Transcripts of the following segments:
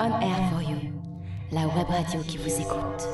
On Air for You, la web radio qui vous écoute.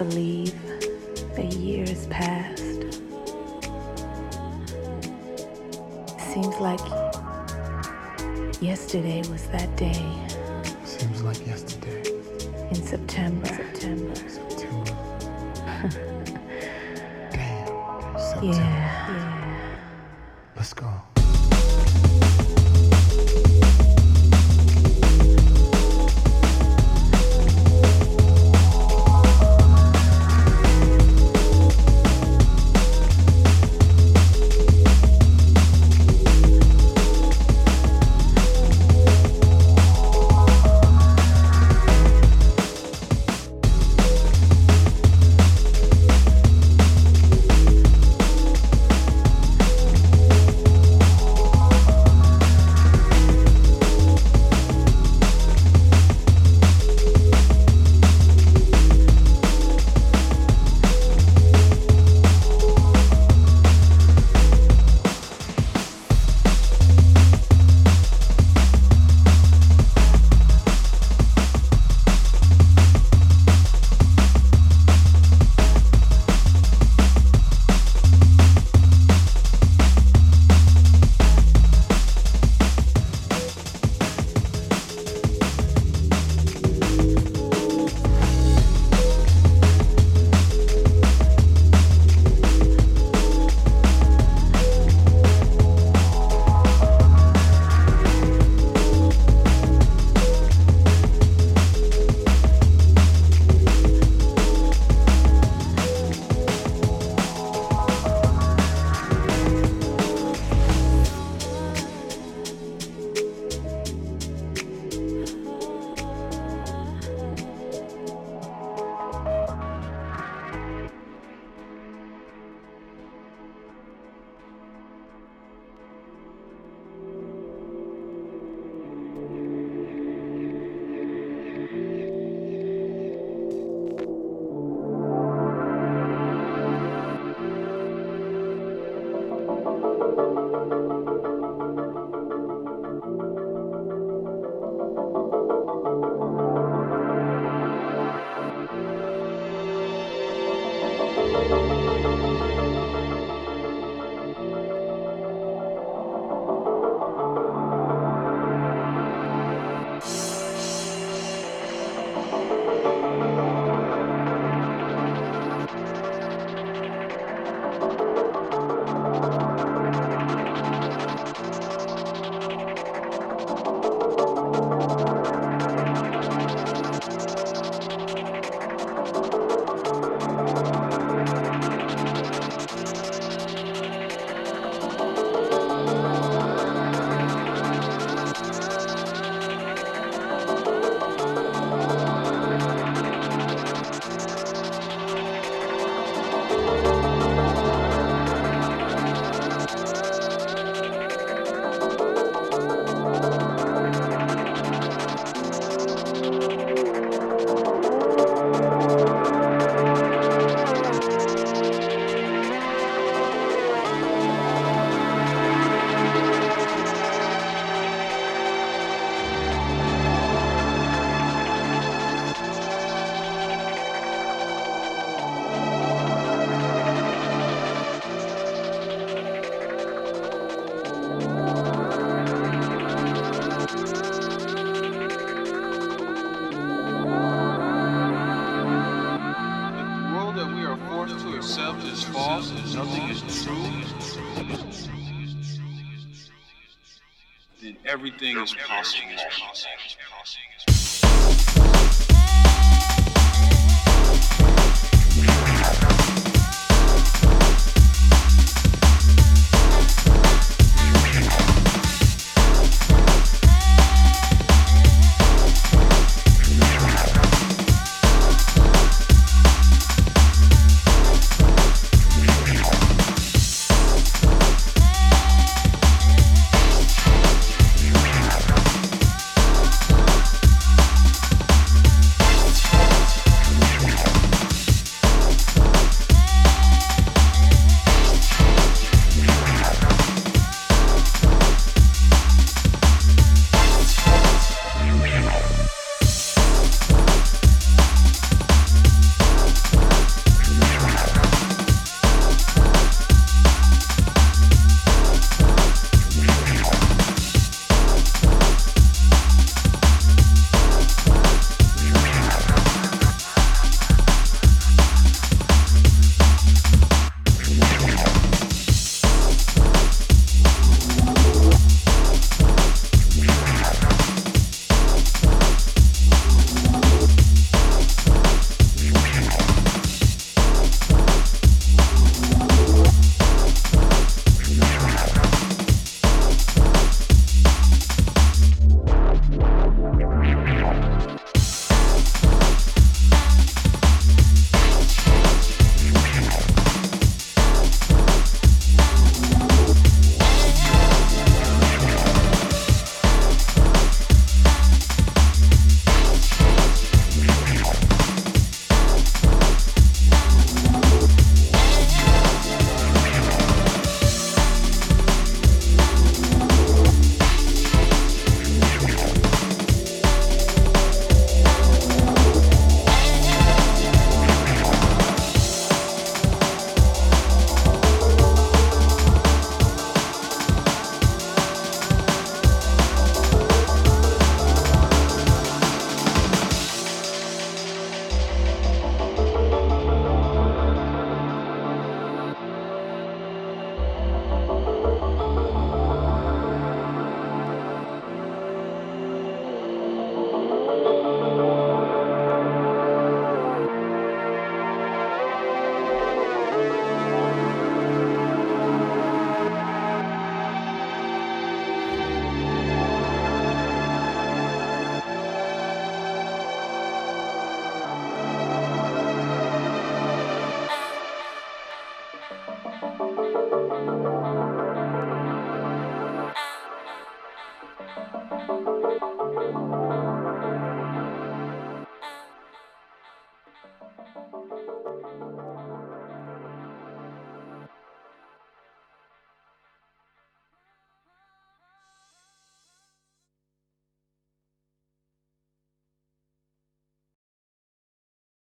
believe the years passed. Seems like yesterday was that day. Seems like yesterday. In September. September. The everything is possible.